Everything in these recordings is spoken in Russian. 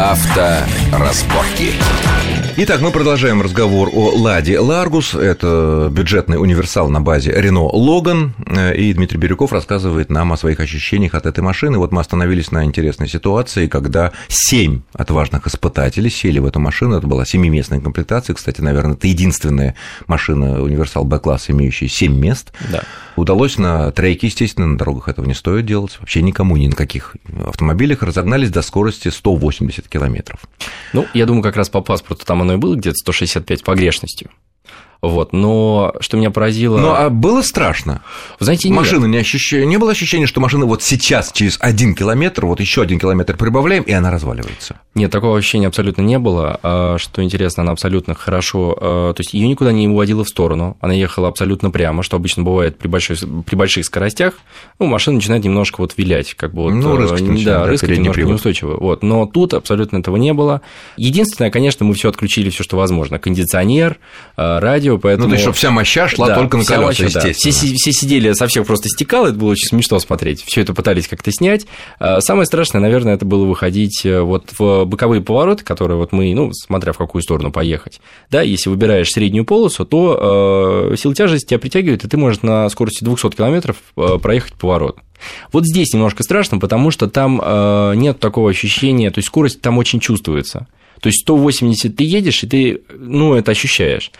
Авторазборки. Итак, мы продолжаем разговор о «Ладе Ларгус». Это бюджетный универсал на базе Рено Логан. И Дмитрий Бирюков рассказывает нам о своих ощущениях от этой машины. Вот мы остановились на интересной ситуации, когда семь отважных испытателей сели в эту машину. Это была семиместная комплектация. Кстати, наверное, это единственная машина универсал Б-класса, имеющая семь мест. Да. Удалось на треке, естественно, на дорогах этого не стоит делать. Вообще никому, ни на каких автомобилях разогнались до скорости 180 километров. Ну, я думаю, как раз по паспорту там оно и было где-то 165 погрешностью. Вот, но что меня поразило... Ну, а было страшно? Вы знаете, нет. Машина не ощущение, не было ощущения, что машина вот сейчас через один километр, вот еще один километр прибавляем, и она разваливается? Нет, такого ощущения абсолютно не было. А, что интересно, она абсолютно хорошо... а, То есть ее никуда не уводила в сторону, она ехала абсолютно прямо, что обычно бывает при, большой, при больших скоростях. Ну, машина начинает немножко вот вилять, как бы вот... Ну, рыскать э, начинает, да, да, рыскать немножко привод. неустойчиво. Вот. Но тут абсолютно этого не было. Единственное, конечно, мы все отключили, все, что возможно. Кондиционер, э, радио, поэтому... Ну, то есть, чтобы вся моща шла Да, только на колеса, мощь, да. естественно. Все, си- все сидели, со всех просто стекало, это было очень смешно смотреть. Все это пытались как-то снять. А Самое страшное, наверное, это было выходить э, вот в боковые повороты, которые вот мы, ну, смотря в какую сторону поехать. Да, если выбираешь среднюю полосу, то э, сила тяжести тебя притягивает, и ты можешь на скорости 200 километров э, проехать поворот. Вот здесь немножко страшно, потому что там э, нет такого ощущения, то есть скорость там очень чувствуется. То есть 180 ты едешь, и ты, ну, это ощущаешь.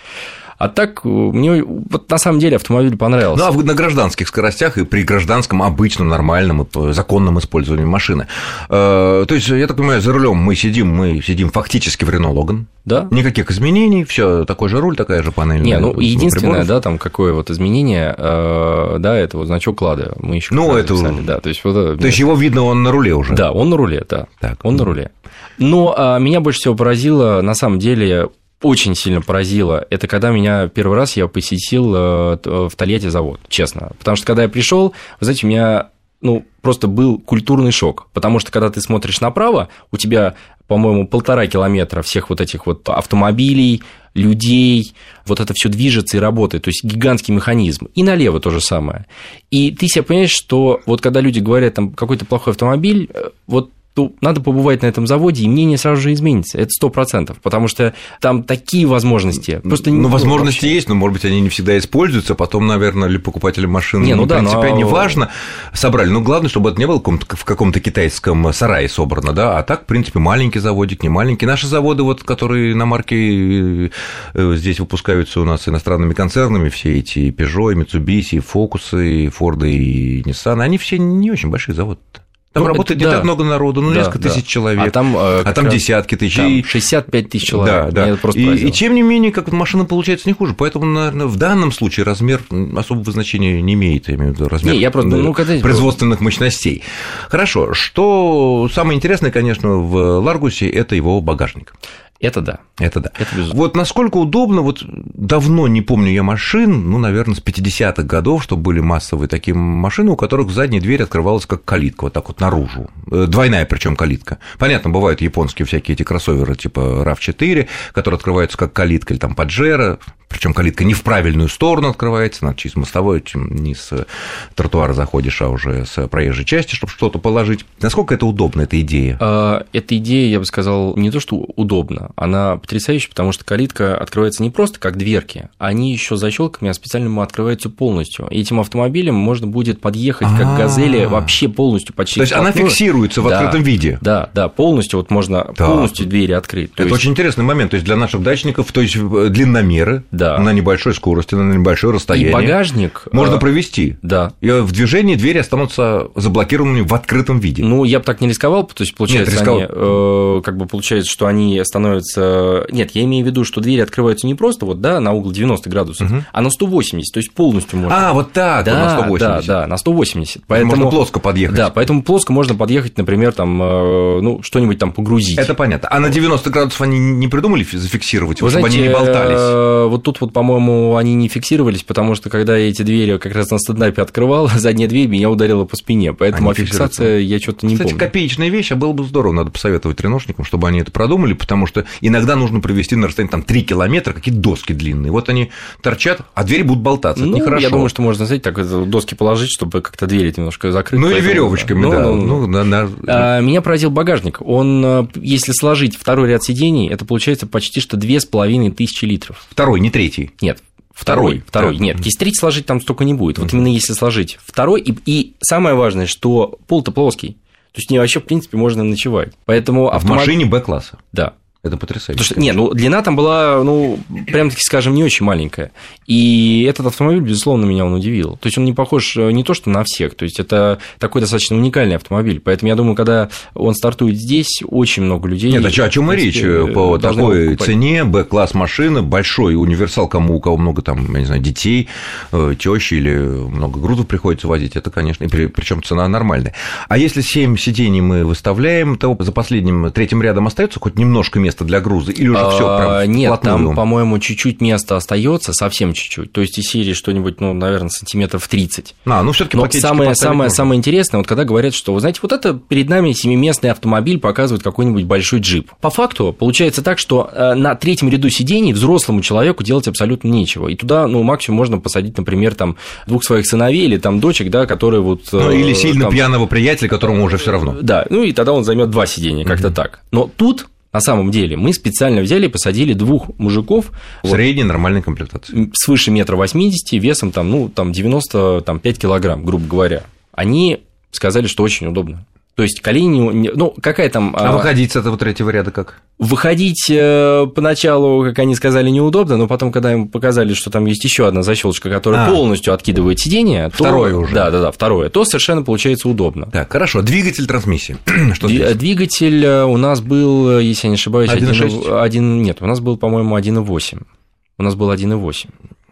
А так, э, мне вот на самом деле автомобиль понравился. Ну, а на гражданских скоростях и при гражданском, обычном, нормальном, и законном использовании машины. Э, То есть, я так понимаю, за рулем мы сидим, мы сидим фактически в Рено Логан. Да? Никаких изменений, все такой же руль, такая же панель. Не, ну единственное, приборов. да, там какое вот изменение, э, да, это вот значок Лады. Мы еще Ну, это- да, то есть вот То есть, его видно, он на руле уже. да, он на руле, да, Так. он на руле. Но а, меня больше всего поразило, на самом деле, очень сильно поразило, это когда меня первый раз я посетил э, т- в Тольятти завод, честно. Потому что когда я пришел, вы знаете, у меня ну, просто был культурный шок. Потому что, когда ты смотришь направо, у тебя, по-моему, полтора километра всех вот этих вот автомобилей, людей, вот это все движется и работает, то есть гигантский механизм. И налево то же самое. И ты себе понимаешь, что вот когда люди говорят, там, какой-то плохой автомобиль, э, вот то надо побывать на этом заводе, и мнение сразу же изменится. Это сто процентов, потому что там такие возможности. Просто Ну, ну, возможности вообще. есть, но, может быть, они не всегда используются. Потом, наверное, ли покупатели машины, Не, ну ну, да, в принципе, но- не важно, собрали. Но главное, чтобы это не было в каком-то- китайском сарае собрано, да, а так, в принципе, маленький заводик, не маленький. Наши заводы, вот, которые на марке э, здесь выпускаются у нас иностранными концернами, все эти Peugeot, Mitsubishi, Focus, и Ford, и Nissan, они все не очень большие заводы. Там Ну, работает это- не да. так много народу, ну, Да, несколько да. тысяч человек. А там, э, а там десятки тысяч. Там и- 65 тысяч человек. да, да. Просто и, поразило. и тем не менее, как машина получается не хуже. Поэтому, наверное, в данном случае размер особого значения не имеет, я имею в виду размер Не, я просто, э, ну, производственных мощностей. Хорошо. Что самое интересное, конечно, в Ларгусе это его багажник. Это да. Это да. Это безусловно. Вот насколько удобно, вот давно не помню я машин, ну, наверное, с 50-х годов, что были массовые такие машины, у которых задняя дверь открывалась как калитка, вот так вот наружу. Э, Двойная причем калитка. Понятно, бывают японские всякие эти кроссоверы типа RAV4, которые открываются как калитка или там Паджеро, причем калитка не в правильную сторону открывается, надо через мостовой, чем не с тротуара заходишь, а уже с проезжей части, чтобы что-то положить. Насколько это удобно, эта идея? А, Эта идея, я бы сказал, не то, что удобно, она потрясающая, потому что калитка открывается не просто как дверки, они еще защелками, а специально открываются полностью. И этим автомобилем можно будет подъехать как А. газели вообще полностью почти. То есть она фиксируется в открытом виде? Да, да, полностью вот можно полностью двери открыть. То Это очень интересный момент. То есть для наших дачников, то есть э, длинномеры на небольшой скорости, на небольшое расстояние. и багажник Можно э, провести. Да. И в движении двери останутся заблокированными в открытом виде. Ну, я бы так не рисковал, то есть, получается, они, э, как бы получается, что они становятся... Нет, я имею в виду, что двери открываются не просто вот, да, на угол 90 градусов, а на 180, то есть полностью можно. а, вот так, вот да, на 180. да, да, на 180. Поэтому, Можно плоско подъехать. Да, поэтому плоско можно подъехать, например, там, э, ну, что-нибудь там погрузить. Это понятно. А на 90 градусов они не придумали фи- зафиксировать, Вы чтобы знаете, они не болтались? э, вот тут вот, по-моему, они не фиксировались, потому что когда я эти двери как раз на стендапе открывал, задняя дверь меня ударила по спине, поэтому Они о фиксации я что-то не Кстати, помню. копеечная вещь, а было бы здорово, надо посоветовать реношникам, чтобы они это продумали, потому что иногда нужно провести на расстоянии там 3 километра какие-то доски длинные. Вот они торчат, а двери будут болтаться. Ну, это нехорошо. я думаю, что можно, знаете, так доски положить, чтобы как-то двери немножко закрыть. Ну, или веревочками, ну, да. Ну, ну, на, на... А, меня поразил багажник. Он, э, если сложить второй ряд сидений, это получается почти что две с половиной тысячи литров. Второй, не третий. Нет, Второй, второй. Да. Нет, если третий сложить, там столько не будет. Вот именно если сложить второй, и, и самое важное, что пол-то плоский. То есть не вообще, в принципе, можно ночевать. Поэтому В автомат... машине Б-класса. Да. Это потрясающе. Потому что, не, ну, длина там была, ну, прям таки скажем, не очень маленькая. И этот автомобиль, безусловно, меня он удивил. То есть он не похож э, не то, что на всех, то есть это такой достаточно уникальный автомобиль. Поэтому я думаю, когда он стартует здесь, очень много людей. Нет, о чем мы речь? По такой цене, Б-класс машины, большой универсал, кому у кого много там, я не знаю, детей, э, тещи или много грузов приходится возить, это, конечно, причем цена нормальная. А если 7 сидений мы выставляем, то за последним третьим рядом остается хоть немножко места место для груза? Или уже все прям А, Нет, там, по-моему, чуть-чуть места остается, совсем чуть-чуть. То есть из серии что-нибудь, ну, наверное, сантиметров 30. А, ну все-таки самое, самое, самое интересное, вот когда говорят, что, вы знаете, вот это перед нами семиместный автомобиль показывает какой-нибудь большой джип. По факту получается так, что э, на третьем ряду сидений взрослому человеку делать абсолютно нечего. И туда, ну, максимум можно посадить, например, там двух своих сыновей или там дочек, да, которые вот... Ну, или сильно там... пьяного приятеля, которому уже все равно. Да, ну и тогда он займет два сидения, как-то mm-hmm. так. Но тут на самом деле мы специально взяли и посадили двух мужиков средней вот, нормальной комплектации. свыше метра восьмидесяти весом там ну там 95 килограмм грубо говоря. Они сказали что очень удобно то есть колени, ну, какая там... А выходить с этого третьего ряда как? Выходить э, поначалу, как они сказали, неудобно, но потом, когда им показали, что там есть еще одна защелочка, которая а. полностью откидывает сиденье, второе то, уже. Да, да, да, второе, то совершенно получается удобно. Так, хорошо. Двигатель трансмиссии. что Д- Двигатель э, у нас был, если я не ошибаюсь, 1,6? 1, нет, у нас был, по-моему, 1,8. У нас был 1,8.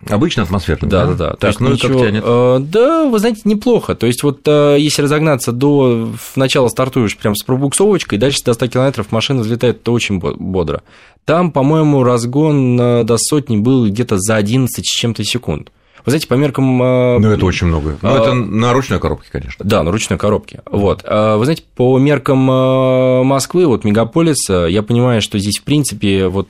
Обычно атмосферный. Да, да, да. Так, То есть, ну ничего, как тянет? Э, да, вы знаете, неплохо. То есть, вот э, если разогнаться до начала стартуешь прям с пробуксовочкой, дальше до 100 километров машина взлетает, это очень бодро. Там, по-моему, разгон э, до сотни был где-то за 11 с чем-то секунд. Вы знаете, по меркам... Ну, это очень много. Ну, это на ручной коробке, конечно. Да, на ручной коробке. Вот. Вы знаете, по меркам Москвы, вот мегаполиса, я понимаю, что здесь, в принципе, вот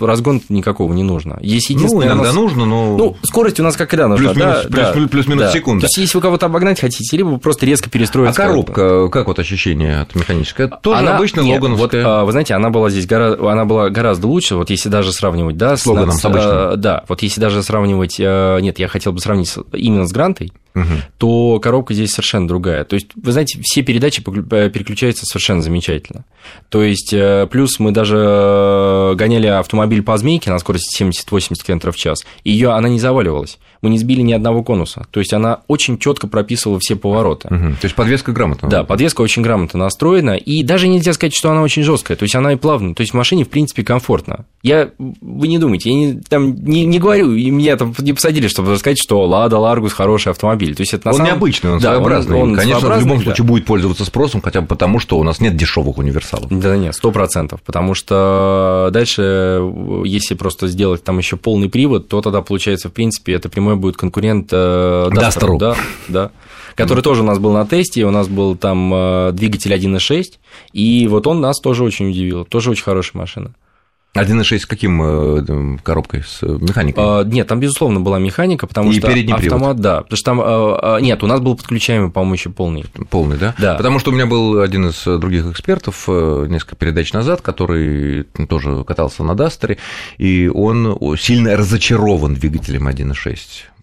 разгон никакого не нужно. Есть ну, иногда нас... нужно, но... Ну, скорость у нас как когда нужна, плюс-минус, да? Плюс, да. плюс-минус да. секунда. То есть, если вы кого-то обогнать хотите, либо просто резко перестроиться. А коробка, как вот ощущение от механической? Тоже она... обычно Нет, логановская? Вот, вы знаете, она была здесь гораздо, она была гораздо лучше, вот если даже сравнивать, да, с Логаном, с, с обычным. Да, вот если даже сравнивать, нет, я хотел бы сравнить именно с Грантой, угу. то коробка здесь совершенно другая. То есть, вы знаете, все передачи переключаются совершенно замечательно. То есть, э, плюс мы даже э, гоняли автомобиль по змейке на скорости 70-80 км в час, и ее она не заваливалась. Мы не сбили ни одного конуса. То есть, она очень четко прописывала все повороты. Угу. То есть, подвеска грамотно. Да, подвеска очень грамотно настроена, и даже нельзя сказать, что она очень жесткая. То есть, она и плавная. То есть, в машине, в принципе, комфортно. Я, вы не думайте, я не, там, не, не говорю, и меня там не посадили, чтобы сказать, что Лада Ларгус хороший автомобиль. То есть это на он самом... необычный, он да, своеобразный. Он, он Конечно, своеобразный, в любом да. случае будет пользоваться спросом, хотя бы потому, что у нас нет дешевых универсалов. Да нет, сто процентов, потому что дальше, если просто сделать там еще полный привод, то тогда получается, в принципе, это прямой будет конкурент э, Дастеру. Да, да который тоже у нас был на тесте, у нас был там э, двигатель 1.6, и вот он нас тоже очень удивил, тоже очень хорошая машина. 1.6 с каким э, коробкой? С механикой? А, нет, там, безусловно, была механика, потому и что передний автомат, привод. да. Потому что там. А, нет, у нас был подключаемый, по-моему, еще полный. Полный, да? Да. Потому что у меня был один из других экспертов э, несколько передач назад, который тоже катался на Дастере, и он сильно разочарован двигателем 1.6.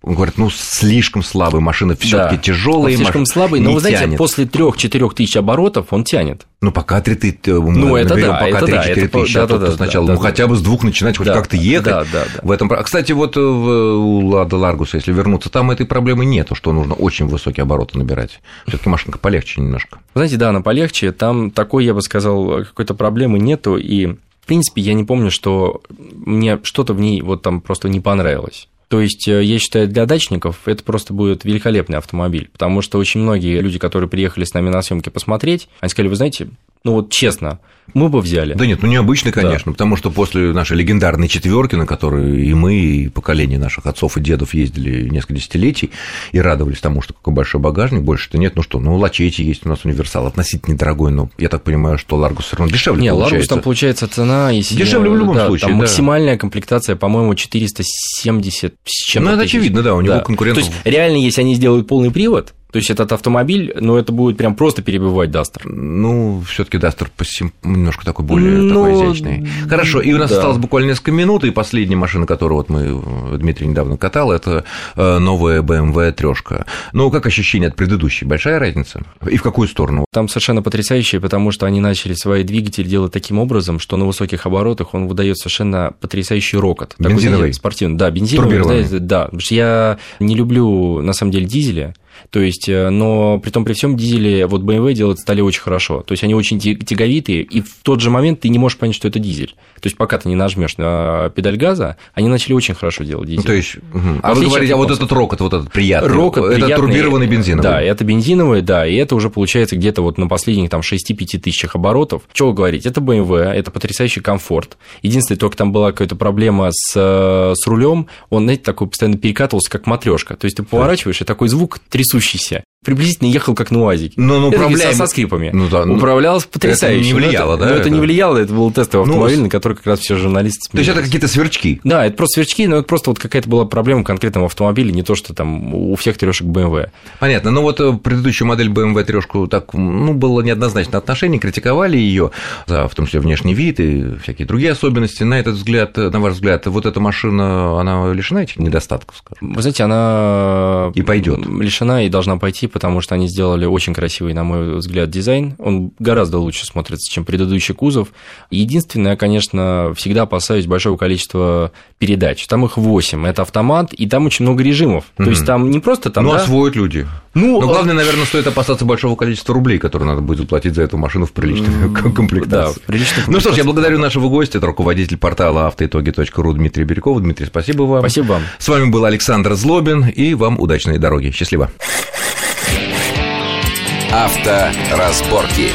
Он говорит, ну, слишком слабый, машина все-таки Да. тяжелая. Он слишком машина слабый, но вы знаете, тянет. после 3-4 тысяч оборотов он тянет. Ну, пока 3 ты, Ну, это да, пока это да, 3-4 это тысячи, а да-да-да, тут сначала, да, ну, да, хотя бы с двух начинать хоть Да, как-то ехать. да, да, да. В этом... А, Кстати, вот э, в- у Лада Ларгуса, если вернуться, там этой проблемы нету, что нужно очень высокие обороты набирать. все таки машинка полегче немножко. Вы знаете, да, она полегче, там такой, я бы сказал, какой-то проблемы нету, и, в принципе, я не помню, что мне что-то в ней вот там просто не понравилось. То есть, э, я считаю, для дачников это просто будет великолепный автомобиль, потому что очень многие люди, которые приехали с нами на съемки посмотреть, они сказали, вы знаете, ну вот честно, мы бы взяли. Да нет, ну необычный, конечно, да. потому что после нашей легендарной четверки, на которую и мы, и поколение наших отцов и дедов ездили несколько десятилетий и радовались тому, что какой большой багажник, больше-то нет, ну что, ну Лачети есть у нас универсал, относительно недорогой, но я так понимаю, что Ларгус все равно дешевле не, получается. Ларгус там получается цена, если дешевле в любом да, случае, там да. максимальная комплектация, по-моему, 470 с чем-то. Ну это очевидно, да, у него да. конкурентов. То есть реально, если они сделают полный привод, то есть этот автомобиль, ну, это будет прям просто перебивать Дастер. Ну, все таки Дастер немножко такой более Ну, такой изящный. Хорошо, и у нас да. осталось буквально несколько минут, и последняя машина, которую вот мы, э, Дмитрий недавно катал, это э, новая BMW трешка. Ну, как ощущение от предыдущей? Большая разница? И в какую сторону? Там совершенно потрясающие, потому что они начали свои двигатели делать таким образом, что на высоких оборотах он выдает совершенно потрясающий рокот. Такой, Бензиновый? знаете, спортивный. Да, бензиновый. Знаете, Да, потому что я не люблю, на самом деле, дизеля. То есть, э, но при том при всем дизели вот BMW делают стали очень хорошо. То есть они очень тяговитые, и в тот же момент ты не можешь понять, что это дизель. То есть пока ты не нажмешь на педаль газа, они начали очень хорошо делать дизель. Ну, то есть, мгм. а вы говорите, а от вот этот рокот, вот этот приятный, Рокот это приятный. турбированный бензиновый? Да, это бензиновый, да, и это уже получается где-то вот на последних там 6-5 тысячах оборотов. Чего говорить, это BMW, это потрясающий комфорт. Единственное, только там была какая-то проблема с, э, с рулем, он, знаете, такой постоянно перекатывался, как матрешка. То есть ты поворачиваешь, и такой звук трясущийся. Приблизительно ехал как на УАЗике. Ну, ну, Это управляем- со, скрипами. Ну да, ну, Управлялось потрясающе. это не Но влияло, да, Но это, это? не влияло, это был тестовый Ну, автомобиль, на который как раз все журналисты То есть это смеялись. какие-то сверчки? Да, это просто сверчки, но это просто вот какая-то была проблема в конкретном автомобиле, не то, что там у всех трешек BMW. Понятно. Ну вот э, предыдущую модель BMW трешку так, ну, было неоднозначное отношение, критиковали ее за, в том числе, внешний вид и всякие другие особенности. На этот взгляд, на ваш взгляд, вот эта машина, она лишена этих недостатков, скажем? Вы знаете, она И пойдет. лишена и должна пойти, потому что они сделали очень красивый, на мой взгляд, дизайн. Он гораздо лучше смотрится, чем предыдущий кузов. Единственное, конечно, всегда опасаюсь большого количества передач. Там их 8. Это автомат, и там очень много режимов. То есть там не просто там. ну, да, освоят люди. Ну, Но главное, наверное, стоит опасаться большого количества рублей, которые надо будет заплатить за эту машину в приличной Да, комплектации. в Ну что ж, я благодарю нашего гостя, это руководитель портала автоитоги.ру Дмитрий Бирюков. Дмитрий, спасибо вам. Спасибо вам. С вами был Александр Злобин, и вам удачной дороги. Счастливо. Авторазборки.